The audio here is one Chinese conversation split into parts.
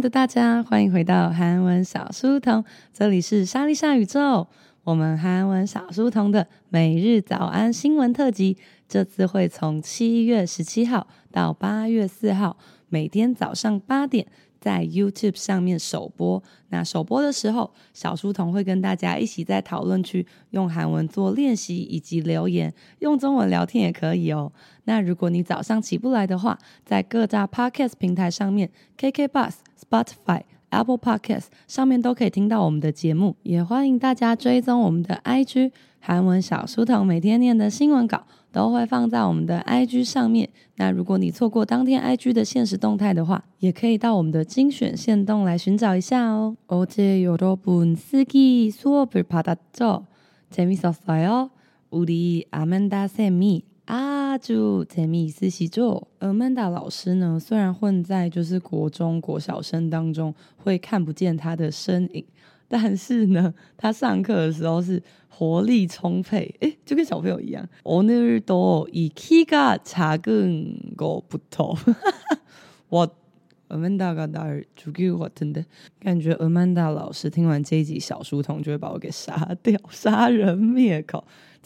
的大家，欢迎回到韩文小书童，这里是莎莉莎宇宙。我们韩文小书童的每日早安新闻特辑，这次会从七月十七号到八月四号，每天早上八点在 YouTube 上面首播。那首播的时候，小书童会跟大家一起在讨论区用韩文做练习以及留言，用中文聊天也可以哦。那如果你早上起不来的话，在各大 Podcast 平台上面，KKBus、Spotify。Apple Podcast 上面都可以听到我们的节目，也欢迎大家追踪我们的 IG 韩文小书童，每天念的新闻稿都会放在我们的 IG 上面。那如果你错过当天 IG 的限时动态的话，也可以到我们的精选限动来寻找一下哦。어제여러분쓰기수업을받았죠재밌었어요우리아만다쌤이 啊，就재미있으시죠？而曼达老师呢，虽然混在就是国中国小生当中，会看不见他的身影，但是呢，他上课的时候是活力充沛，诶，就跟小朋友一样。오늘도이키가작은것부터我阿曼达가나를죽일것같은데感觉阿曼达老师听完这一集小书童就会把我给杀掉，杀人灭口。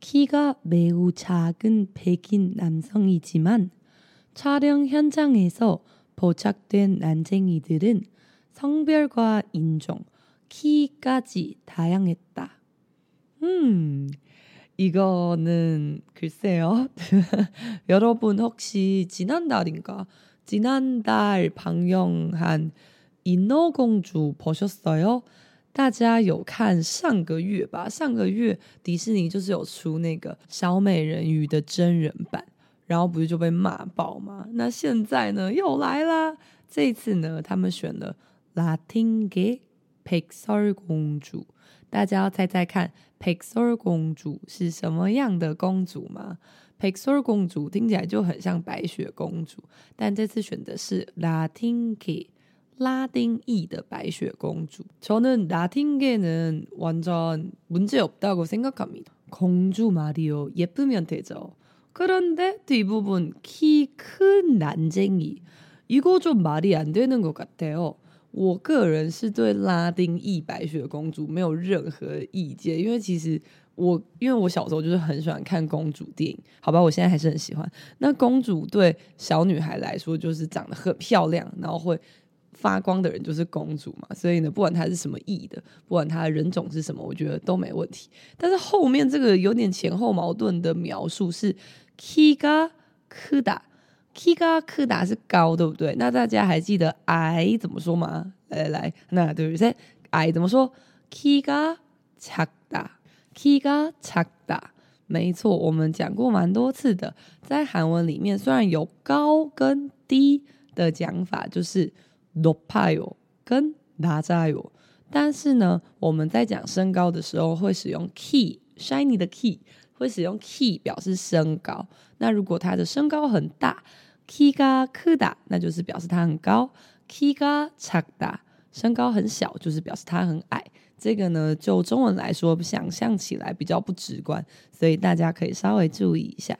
키가 매우 작은 백인 남성이지만 촬영 현장에서 포착된 난쟁이들은 성별과 인종, 키까지 다양했다. 음, 이거는 글쎄요. 여러분 혹시 지난달인가? 지난달 방영한 인어공주 보셨어요? 大家有看上个月吧？上个月迪士尼就是有出那个小美人鱼的真人版，然后不是就被骂爆吗？那现在呢又来啦！这次呢，他们选了拉丁给 Pixar 公主。大家要猜猜看，Pixar 公主是什么样的公主吗？Pixar 公主听起来就很像白雪公主，但这次选的是拉丁给。拉丁裔的白雪公主，저는라틴계는완전문제없다고생각합니다公主마리오예쁘면되죠그런데뒷부분키큰난쟁이이거좀말이안되는것같아요我个人是对拉丁裔白雪公主没有任何意见，因为其实我因为我小时候就是很喜欢看公主电影，好吧，我现在还是很喜欢。那公主对小女孩来说就是长得很漂亮，然后会。 发光的人就是公主嘛所以呢不管她是什么裔的不管她人种是什么我觉得都没问题。但是后面这个有点前后矛盾的描述是 kiga kuda”，“kiga kuda 是高对不对？那大家还记得矮怎么说吗？来来那对不对？矮怎么说？Kiga chaka kiga chaka 没错我们讲过蛮多次的。在韩文里面虽然有高跟低的讲法就是높아요跟낮아요，但是呢，我们在讲身高的时候会使用 키，shiny 的 키 会使用 키 表示身高。那如果他的身高很大，키가크다，那就是表示他很高。키가작다，身高很小就是表示他很矮。这个呢，就中文来说，想象起来比较不直观，所以大家可以稍微注意一下。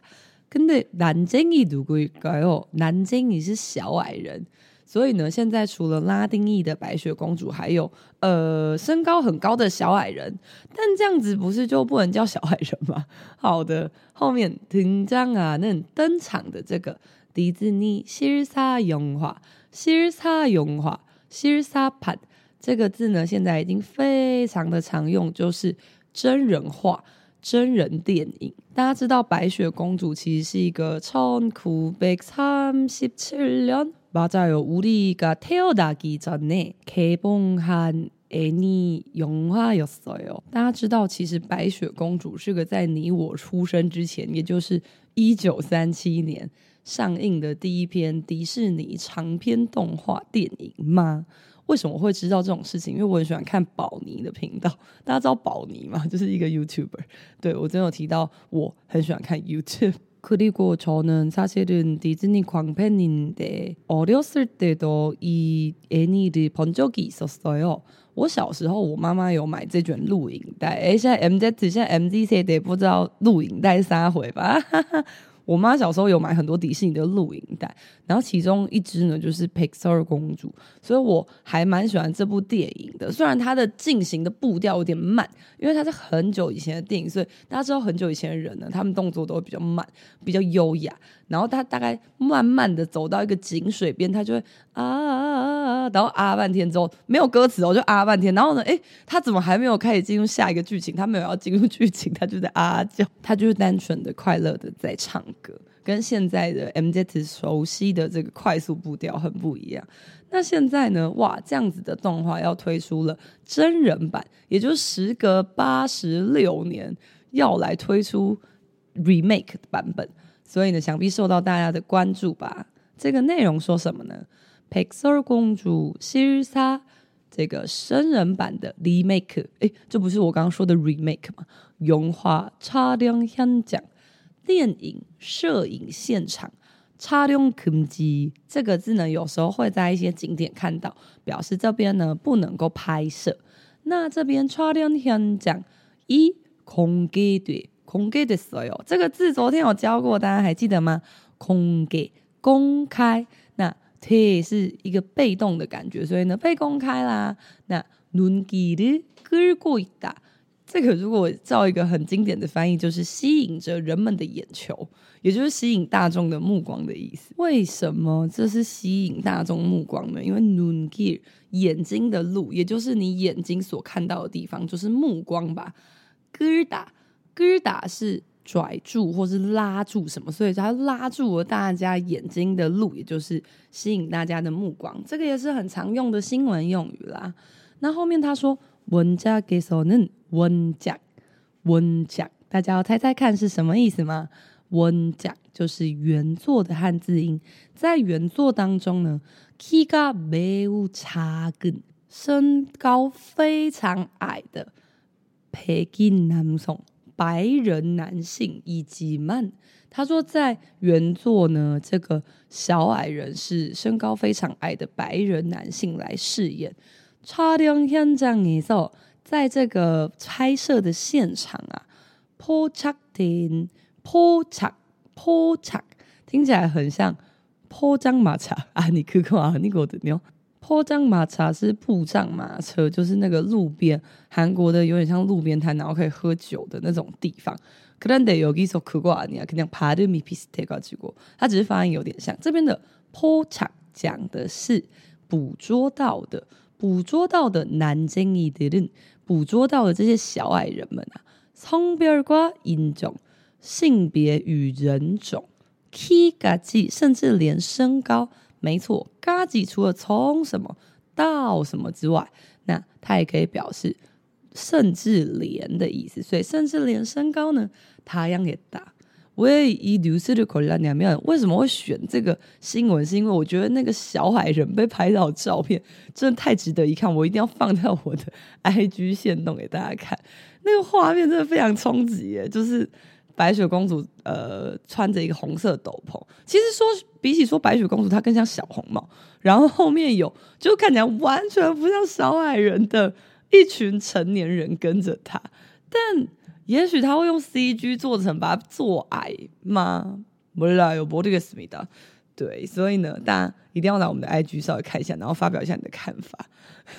근데난쟁이누구일까요？난쟁이是小矮人。 所以呢，现在除了拉丁裔的白雪公主，还有呃身高很高的小矮人，但这样子不是就不能叫小矮人吗？好的，后面등장하는登场的这个迪士尼실사영화 실사영화 실사판这个字呢，现在已经非常的常用，就是真人化真人电影。大家知道白雪公主其实是一个천구백삼십칠 년 맞아요，우리가태어나기전에개봉한애니영화였어요。大家知道，其实白雪公主是个在你我出生之前，也就是一九三七年 上映的第一篇迪士尼长篇动画电影吗？为什么我会知道这种事情？因为我很喜欢看宝妮的频道。大家知道宝妮吗？就是一个 YouTuber。对，我真有提到，我很喜欢看 YouTube。 그리고저는사실은디즈니광팬인데어렸을때도이애니를본적이있었어요。我小时候，我妈妈有买这卷录影带。哎，现在 MZ 现在 MZ 世代不知道录影带啥回吧？ 我妈小时候有买很多迪士尼的录影带，然后其中一支呢就是 Pixar 公主，所以我还蛮喜欢这部电影的。虽然它的进行的步调有点慢，因为它是很久以前的电影，所以大家知道很久以前的人呢，他们动作都会比较慢，比较优雅。然后他大概慢慢的走到一个井水边，他就会啊啊啊啊，然后啊半天之后没有歌词，我就啊半天。然后呢，诶，他怎么还没有开始进入下一个剧情？他没有要进入剧情，他就在啊叫，他就是单纯的快乐的在唱歌，跟现在的 MZ 熟悉的这个快速步调很不一样。那现在呢，哇，这样子的动画要推出了真人版，也就是时隔八十六年要来推出 remake 的版本。所以呢，想必受到大家的关注吧。这个内容说什么呢？백설公主실사这个真人版的 remake，哎，这不是我刚刚说的 remake 吗？영화촬영현장，电影摄影现场。촬영금지这个字呢，有时候会在一些景点看到，表示这边呢不能够拍摄。那这边촬영현장이공개돼 公开的所有这个字，昨天有教过，大家还记得吗？公开，公开。那它是一个被动的感觉，所以呢，被公开啦。那눈길을끌고있다，这个如果照一个很经典的翻译，就是吸引着人们的眼球，也就是吸引大众的目光的意思。为什么这是吸引大众目光呢？因为눈길眼睛的路，也就是你眼睛所看到的地方，就是目光吧。끌다 疙瘩是拽住或是拉住什么，所以它拉住了大家眼睛的路，也就是吸引大家的目光。这个也是很常用的新闻用语啦。那后面他说文家给서는文家文家，大家要猜猜看是什么意思吗？文家就是原作的汉字音，在原作当中呢，키가매우작근身高非常矮的北京男宋。白人男性以及曼，他说在原作呢，这个小矮人是身高非常矮的白人男性来饰演。촬영현장에서在这个拍摄的现场啊，포착된 포착 포착听起来很像포장마차啊，你可可啊，你给我的妞。 坡障马茶是步障马车，就是那个路边韩国的有点像路边摊，然后可以喝酒的那种地方。可能得有一首苦瓜，你啊，肯定爬的米皮斯特瓜去过，它只是发音有点像。这边的坡场讲的是捕捉到的，捕捉到的南京一的人，捕捉到的这些小矮人们啊，성별과인종性别与人种，키까지甚至连身高。 没错，嘎吉除了从什么到什么之外，那它也可以表示甚至连的意思。所以甚至连身高呢，它一样也大。我也以刘思的口来两面，为什么会选这个新闻？是因为我觉得那个小矮人被拍到的照片真的太值得一看，我一定要放在我的 IG 线弄给大家看。那个画面真的非常冲击耶，就是。白雪公主呃穿着一个红色斗篷，其实说比起说白雪公主，她更像小红帽。然后后面有就看起来完全不像小矮人的一群成年人跟着她，但也许他会用 CG 做成把它做矮吗？不知道有播这个思密达。对，所以呢，大家一定要来我们的 IG 稍微看一下，然后发表一下你的看法。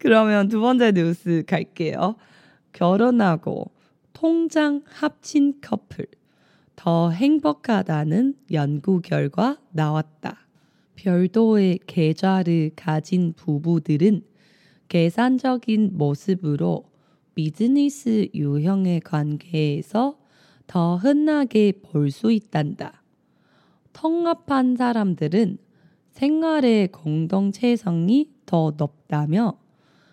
그러면두번째뉴스갈게요결혼하고 통장 합친 커플 더 행복하다는 연구 결과 나왔다. 별도의 계좌를 가진 부부들은 계산적인 모습으로 비즈니스 유형의 관계에서 더 흔하게 볼 수 있단다. 통합한 사람들은 생활의 공동체성이 더 높다며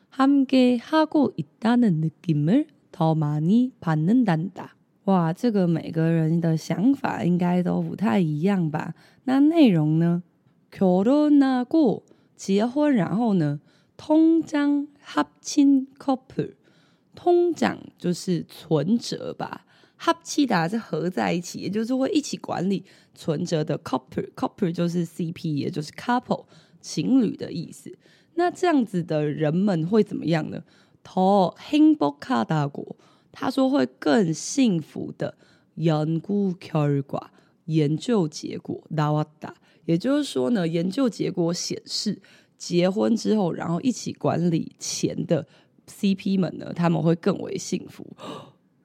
함께 하고 있다는 느낌을 더 많이 받는단다. 哇，这个每个人的想法应该都不太一样吧？那内容呢？결혼하고结婚，然后呢？통장합친커플，通帐就是存折吧？합치다是合在一起，也就是会一起管理存折的 couple，couple 就是 CP，也就是 couple 情侣的意思。那这样子的人们会怎么样呢？ 더행복하다고他说会更幸福的。연구결과研究结果나왔다，也就是说呢，研究结果显示，结婚之后然后一起管理钱的 CP 们呢，他们会更为幸福。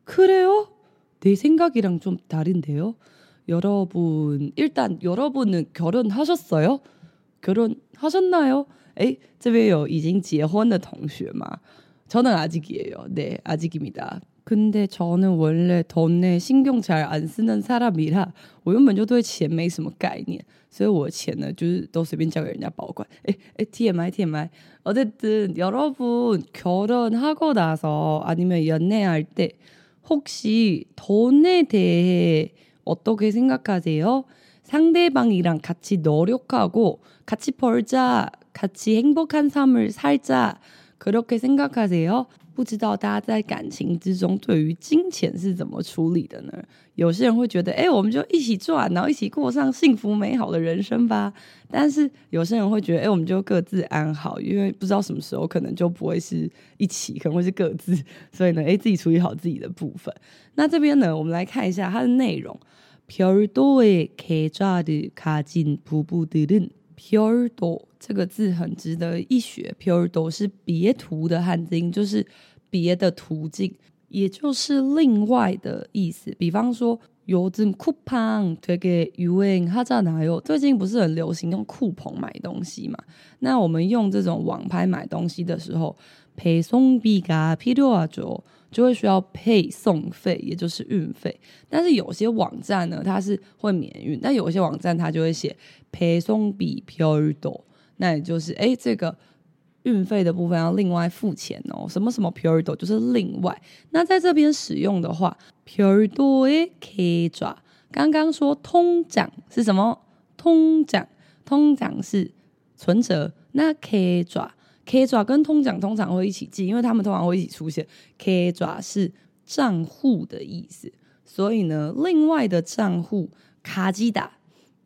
그래요 내 생각이랑 좀 다른데요. 여러분, 일단 여러분은 결혼하셨어요? 결혼하셨나요? 诶，这边有已经结婚的同学吗？ 저는아직이에요네아직입니다 근데저는원래돈에신경잘안쓰는사람이라我原本就对钱没什么概念，所以我的钱呢，就是都随便交给人家保管。诶诶，TMI TMI，어쨌든여러분결혼하고나서아니면연애할때 혹시 돈에 대해 어떻게 생각하세요? 상대방이랑 같이 노력하고 같이 벌자, 같이 행복한 삶을 살자. 그렇게 생각하세요? 不知道大家在感情之中对于金钱是怎么处理的呢？有些人会觉得，哎，我们就一起赚，然后一起过上幸福美好的人生吧。但是有些人会觉得，哎，我们就各自安好，因为不知道什么时候可能就不会是一起，可能会是各自。所以呢，哎，自己处理好自己的部分。那这边呢，我们来看一下它的内容。별도의계좌를가진부부들은 별도这个字很值得一学。별도是别途的汉字音，就是别的途径，也就是另外的意思。比方说，요즘쿠팡되게유행하잖아요。最近不是很流行用酷澎买东西嘛？那我们用这种网拍买东西的时候，配送比嘎필요하죠。 就会需要配送费，也就是运费。但是有些网站呢，它是会免运；但有些网站它就会写配送比 pure 多，那也就是哎，这个运费的部分要另外付钱哦。什么什么 pure 多就是另外。那在这边使用的话，pure 多的 k 爪。刚刚说通胀是什么？通胀，通胀是存折。那 k 爪。K 爪跟通帐通常会一起记，因为他们通常会一起出现。K 爪是账户的意思，所以呢，另外的账户卡基达。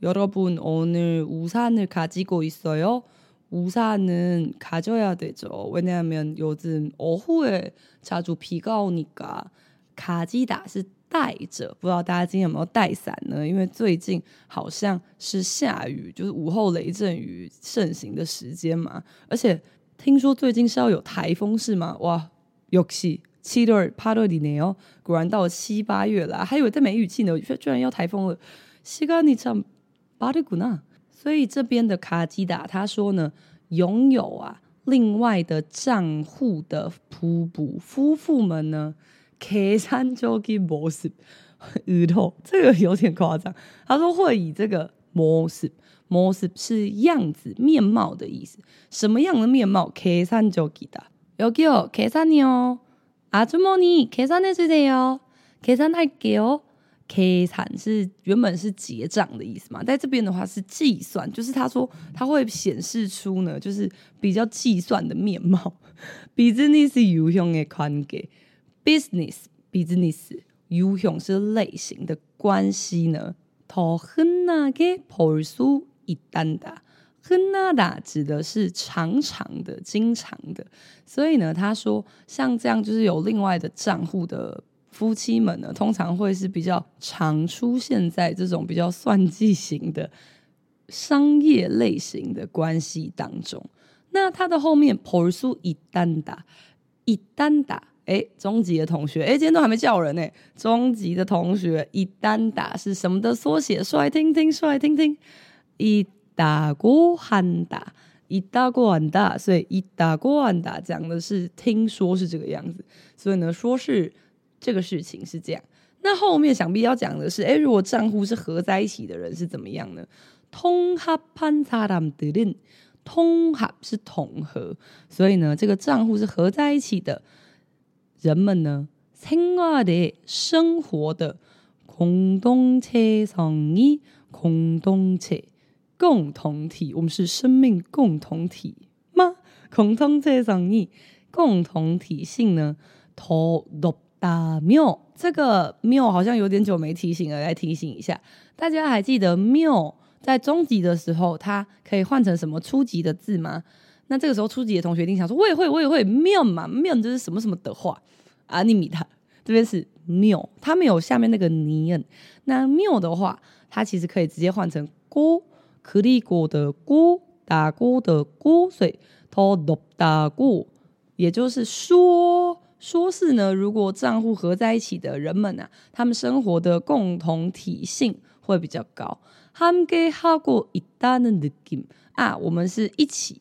여러분오늘우산을가지고있어요우산은가져야되죠왜냐하면요즘오후에자주비가오니까卡基达是带着，不知道大家今天有没有带伞呢？因为最近好像是下雨，就是午后雷阵雨盛行的时间嘛，而且。 听说最近是要有台风是吗？哇，有戏！七月帕多里内哦，果然到七八月了，还以为在梅雨季呢，居然要台风了。西干尼藏巴利古纳，所以这边的卡基达他说呢，拥有啊另外的账户的夫妇夫妇们呢，开山就给博士鱼头，这个有点夸张。他说会以这个。模式。模式是样子、面貌的意思。什么样的面貌？계산적이다여기요계산이요아주머니계산해주세요계산할게요계산是原本是结账的意思嘛，在这边的话是计算，就是他说他会显示出呢，就是比较计算的面貌。비즈니스유형의관계 business business 유형是类型的关系呢， 더흔하게볼수一单打，흔하다指的是常常的、经常的，所以呢，他说像这样就是有另外的账户的夫妻们呢，通常会是比较常出现在这种比较算计型的商业类型的关系当中。那他的后面벌써一单打，一单打， 哎，中级的同学，哎，今天都还没叫人呢。中级的同学，一单打是什么的缩写？说来听听，说来听听。一打过，喊打，一打过，喊打。所以一打过，喊打。讲的是听说是这个样子。所以呢，说是这个事情是这样。那后面想必要讲的是，哎，如果账户是合在一起的人是怎么样呢？通哈潘查他们的人，通哈是统合。所以呢，这个账户是合在一起的。人们呢， 생활의生活的공동체성이共同体，共同体，我们是生命共同体吗？共同体성이共同体性呢？더높다묘，这个묘好像有点久没提醒了，来提醒一下，大家还记得묘在中级的时候，它可以换成什么初级的字吗？ 那这个时候初级的同学一定想说，我也会，我也会庙嘛，庙就是什么什么的话啊，你米他这边是庙，它没有下面那个尼恩。那庙的话，它其实可以直接换成锅，可立锅的锅，打锅的锅，所以토높다 고， 也就是说，说是呢，如果账户合在一起的人们啊，他们生活的共同体性会比较高。함께하고있다는느낌啊，我们是一起。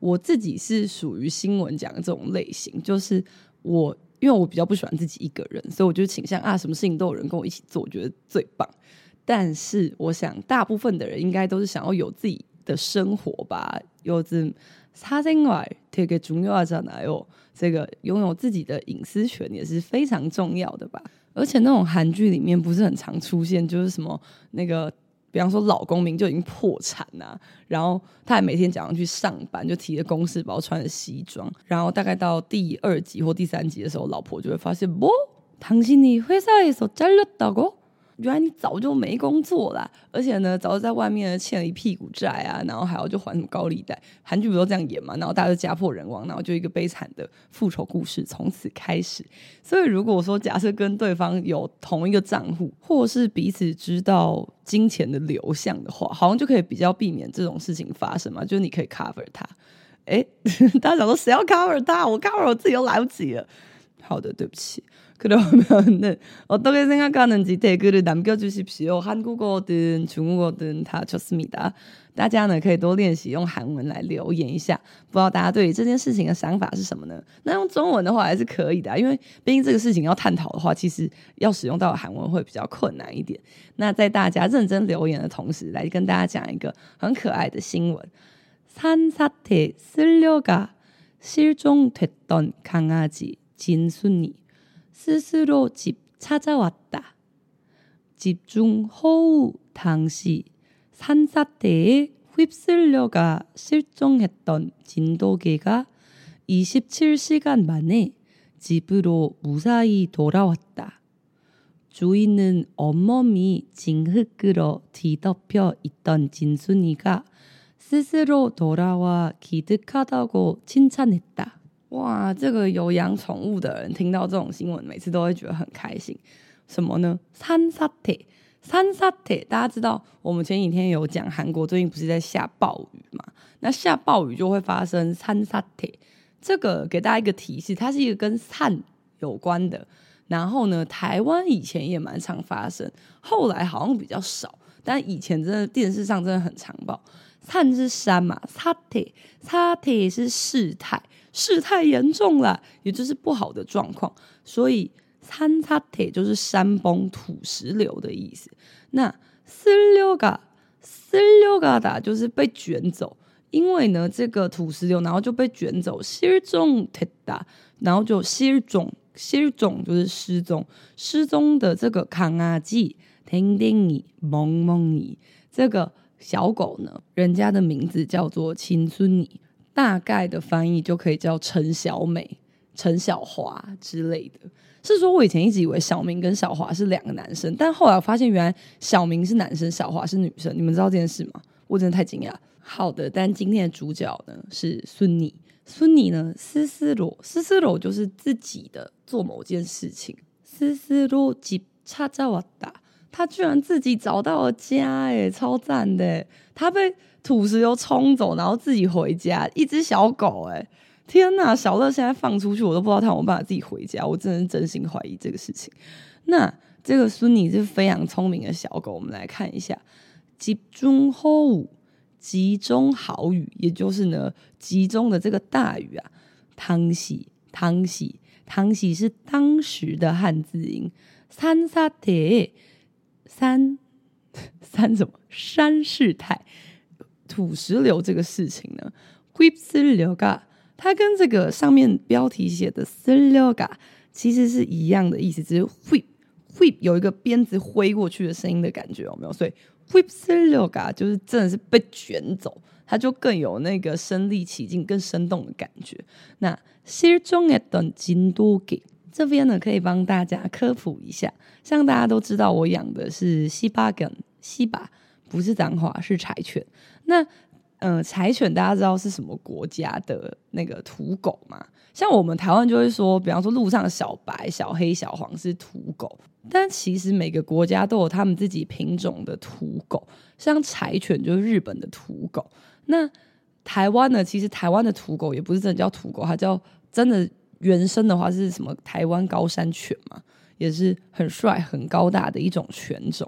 我自己是属于新闻讲的这种类型，就是我因为我比较不喜欢自己一个人，所以我就倾向啊，什么事情都有人跟我一起做，我觉得最棒。但是我想，大部分的人应该都是想要有自己的生活吧。有这사생활되게중요하잖아요，这个拥有自己的隐私权也是非常重要的吧。而且那种韩剧里面不是很常出现，就是什么那个。 比方说，老公明就已经破产啊，然后他还每天早上去上班，就提着公事包，穿着西装，然后大概到第二集或第三集的时候，老婆就会发现，不，당신이회사에서잘렸다고？ 原来你早就没工作啦，而且呢，早就在外面欠了一屁股债啊，然后还要就还什么高利贷。韩剧不都这样演嘛？然后大家就家破人亡，然后就一个悲惨的复仇故事从此开始。所以如果说假设跟对方有同一个账户，或是彼此知道金钱的流向的话，好像就可以比较避免这种事情发生嘛。就是你可以 cover 他。哎，大家想说谁要 cover 他？我 cover 我自己都来不及了。好的，对不起。 그러면은어떻게생각하는지댓글을남겨주십시오 한국어든 중국어든 다 좋습니다。大家呢可以多练习用韩文来留言一下，不知道大家对于这件事情的想法是什么呢？那用中文的话还是可以的，因为毕竟这个事情要探讨的话，其实要使用到韩文会比较困难一点。那在大家认真留言的同时，来跟大家讲一个很可爱的新闻：산사태쓸려가실종됐던강아지진순이 스스로 집 찾아왔다. 집중 호우 당시 산사태에 휩쓸려가 실종했던 진돗개가 27시간 만에 집으로 무사히 돌아왔다. 주인은 온몸이 징흙으로 뒤덮여 있던 진순이가 스스로 돌아와 기특하다고 칭찬했다. 哇，这个有养宠物的人听到这种新闻，每次都会觉得很开心。什么呢？三沙铁，三沙铁，大家知道，我们前几天有讲，韩国最近不是在下暴雨嘛？那下暴雨就会发生三沙铁。这个给大家一个提示，它是一个跟散有关的。然后呢，台湾以前也蛮常发生，后来好像比较少，但以前真的电视上真的很常报。灿是山嘛，沙铁沙铁是事态。事态严重了，也就是不好的状况，所以산사태就是山崩土石流的意思。那쓸려가쓸려가다就是被卷走，因为呢这个土石流，然后就被卷走。실종됐다，然后就失踪，失踪就是失踪，失踪的这个강아지 댕댕이 멍멍이这个小狗呢，人家的名字叫做亲孙이 大概的翻译就可以叫陈小美、陈小华之类的。是说，我以前一直以为小明跟小华是两个男生，但后来我发现原来小明是男生，小华是女生。你们知道这件事吗？我真的太惊讶。好的，但今天的主角呢是孙妮。孙妮呢，斯斯罗，斯斯罗就是自己的做某件事情。斯斯罗吉查扎瓦达，他居然自己找到了家，诶，超赞的。他被。土石流冲走，然后自己回家，一只小狗、欸，哎，天哪！小乐现在放出去，我都不知道他有没有办法自己回家，我真的是真心怀疑这个事情。那这个孙女是非常聪明的小狗，我们来看一下，集中好雨，集中好雨，也就是呢，集中的这个大雨啊。汤喜，汤喜，汤喜是当时的汉字音。三沙铁，三 三什么？山势态，土石流这个事情呢，whipsiloga，它跟这个上面标题写的 siloga 其实是一样的意思，只是 whip whip 有一个鞭子挥过去的声音的感觉，有没有？所以 whipsiloga 就是真的是被卷走，它就更有那个身临其境、更生动的感觉。那 shirujo etonjin doke 这边呢，可以帮大家科普一下，像大家都知道，我养的是西巴梗，西巴。不是脏话，是柴犬。那嗯、柴犬大家知道是什么国家的那个土狗吗？像我们台湾就会说，比方说路上的小白、小黑、小黄是土狗，但其实每个国家都有他们自己品种的土狗。像柴犬就是日本的土狗，那台湾呢？其实台湾的土狗也不是真的叫土狗，它叫真的原生的话是什么？台湾高山犬嘛，也是很帅、很高大的一种犬种。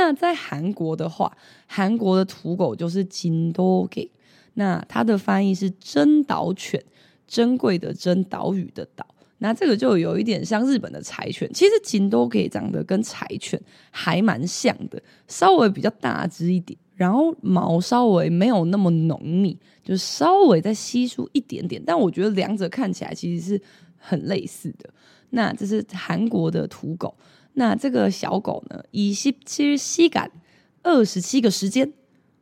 那在韩国的话，韩国的土狗就是金多给，那它的翻译是珍岛犬，珍贵的珍，岛屿的岛。那这个就有一点像日本的柴犬，其实金多给长得跟柴犬还蛮像的，稍微比较大只一点，然后毛稍微没有那么浓密，就稍微再稀疏一点点。但我觉得两者看起来其实是很类似的。那这是韩国的土狗。那这个小狗呢？以西七西感二十七个时间，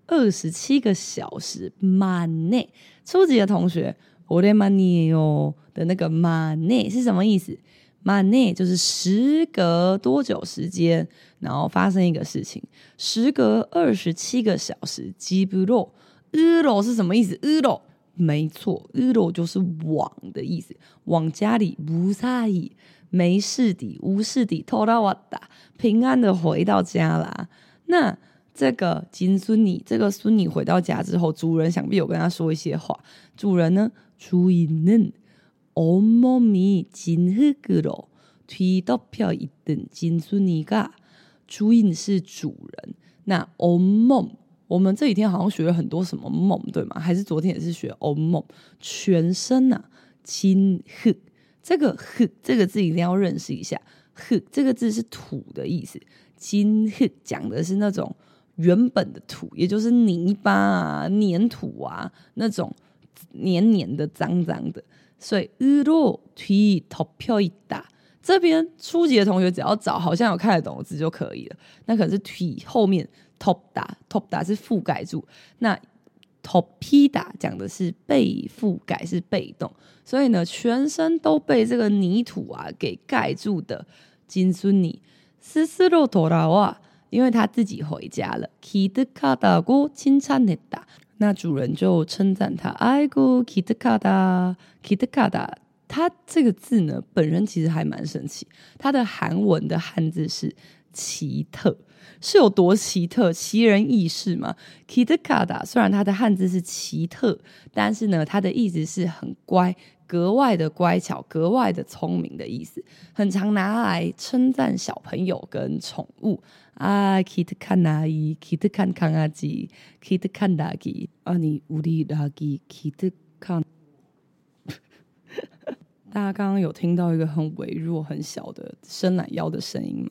二十七个小时。满内初级的同学，我的满内哟的那个满内是什么意思？满内就是时隔多久时间，然后发生一个事情。时隔二十七个小时，吉布罗日落是什么意思？日落没错，日落就是往的意思，往家里不在意。没事的，无事的，拖到我打，平安的回到家啦。那这个金孙女，这个孙女回到家之后，主人想必有跟他说一些话。主人呢，주인은온몸이진흙으로뒤덮여있던진순이가主인是主人。那온몸我们这几天好像学了很多什么몸，对吗？还是昨天也是学온몸全身呐、啊，진흙 这个“흙”这个字一定要认识一下，“흙”这个字是土的意思，“金흙”讲的是那种原本的土，也就是泥巴啊、粘土啊那种黏黏的、脏脏的。所以“으로뒤덮여있다”这边初级的同学只要找好像有看得懂的字就可以了。那可能是“뒤”后面 “덮다”，“덮다”是覆盖住。那 덮이다讲的是被覆盖，是被动，所以呢，全身都被这个泥土啊给盖住的金孙女스스로돌아와，因为他自己回家了。기특하다고칭찬했다，那主人就称赞他。아이고기특하다기특하다，他这个字呢，本人其实还蛮神奇，他的韩文的汉字是奇特。 是有多奇特、奇人异事吗？Kitakata 虽然它的汉字是奇特，但是呢，它的意思是很乖、格外的乖巧、格外的聪明的意思，很常拿来称赞小朋友跟宠物啊。Kitakana，Kitakan Kangaji，Kitakanagi，啊，你无力拉吉 Kitakan。大家刚刚有听到一个很微弱、很小的伸懒腰的声音吗？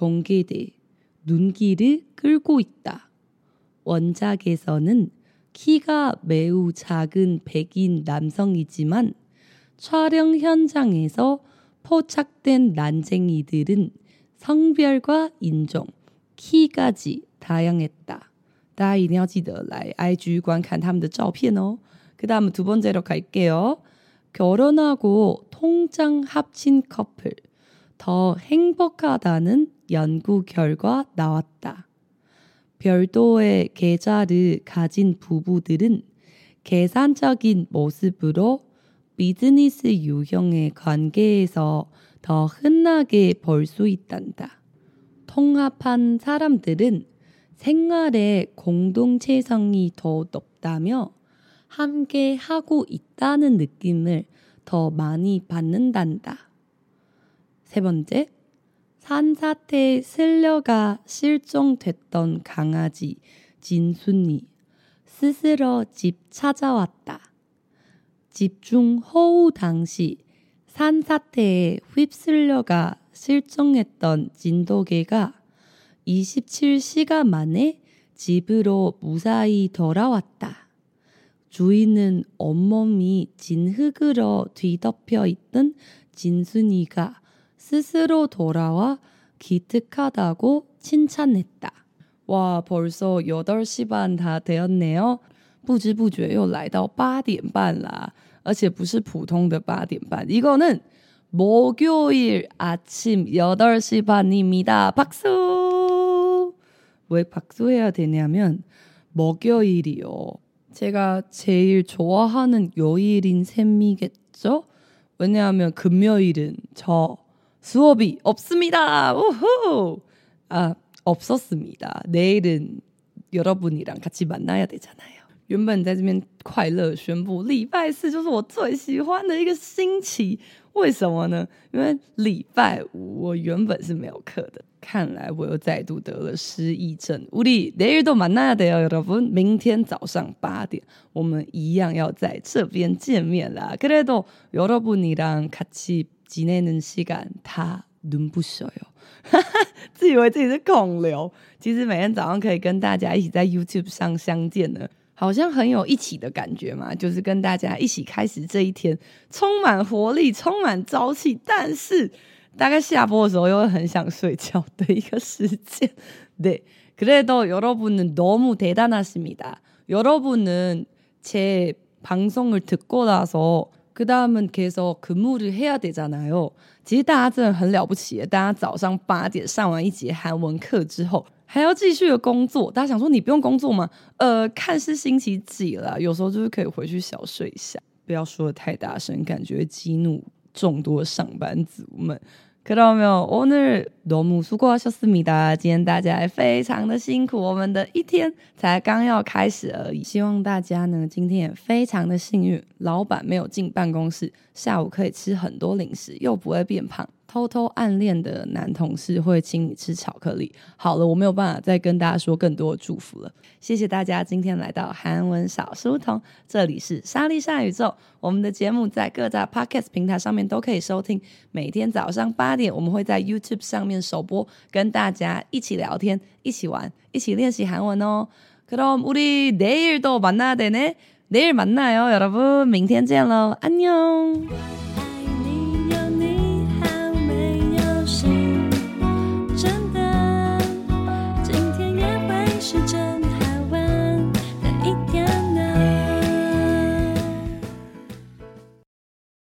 공개돼 눈길을 끌고 있다. 원작에서는 키가 매우 작은 백인 남성이지만 촬영 현장에서 포착된 난쟁이들은 성별과 인종, 키까지 다양했다. 大家一定要记得来 IG 观看他们的照片哦。그 다음 두 번째로 갈게요. 결혼하고 통장 합친 커플 더 행복하다는 연구 결과 나왔다. 별도의 계좌를 가진 부부들은 계산적인 모습으로 비즈니스 유형의 관계에서 더 흔하게 볼 수 있단다. 통합한 사람들은 생활의 공동체성이 더 높다며 함께 하고 있다는 느낌을 더 많이 받는단다. 세 번째, 산사태에 슬려가 실종됐던 강아지 진순이 스스로 집 찾아왔다. 집중 호우 당시 산사태에 휩쓸려가 실종했던 진돗개가 27시간 만에 집으로 무사히 돌아왔다. 주인은 온몸이 진흙으로 뒤덮여 있던 진순이가 스스로 돌아와 기특하다고 칭찬했다. 와, 벌써 8시 반 다 되었네요. 不知不觉又来到八点半啦，而且不是普通的八点半， 이거는 목요일 아침 8시 반입니다. 박수! 왜 박수해야 되냐면 목요일이요. 제가 제일 좋아하는 요일인 셈이겠죠? 왜냐하면 금요일은 저 수업이 없습니다. 우후! 아, 없었습니다. 내일은 여러분이랑 같이 만나야 되잖아요. 原本在这边快乐宣布礼拜四就是我最喜欢的一个星期，为什么呢？因为礼拜五我原本是没有课的。看来我又再度得了失忆症。우리내일도만나야돼요여러분明天早上八点，我们一样要在这边见面啦。그래도여러분이랑같이 지내는시간다눈부셔요。自以为自己是孔刘，其实每天早上可以跟大家一起在 YouTube 上相见呢，好像很有一起的感觉嘛。就是跟大家一起开始这一天，充满活力，充满朝气，但是。大概下播的时候又会很想睡觉的一个时间。对，그래도여러분은너무대단하십니다 여러분은제방송을듣고나서 그다음은계속근무를해야되잖아요其实大家真的很了不起，大家早上八点上完一节韩文课之后，还要继续的工作。大家想说你不用工作吗？呃，看是星期几了，有时候就是可以回去小睡一下，不要说的太大声，感觉激怒。众多上班族们， 그러면오늘너무수고하셨습니다。今天大家也非常的辛苦，我们的一天才刚要开始而已。希望大家呢今天也非常的幸运，老板没有进办公室，下午可以吃很多零食，又不会变胖。 偷偷暗恋的男同事会请你吃巧克力。好了，我没有办法再跟大家说更多的祝福了。谢谢大家今天来到韩文小书童，这里是莎莉夏宇宙。我们的节目在各大 Podcast 平台上面都可以收听。每天早上八点，我们会在 YouTube 上面首播，跟大家一起聊天、一起玩、一起练习韩文哦。그럼우리내일도만나야되네내일만나요여러분明天见喽，安妞。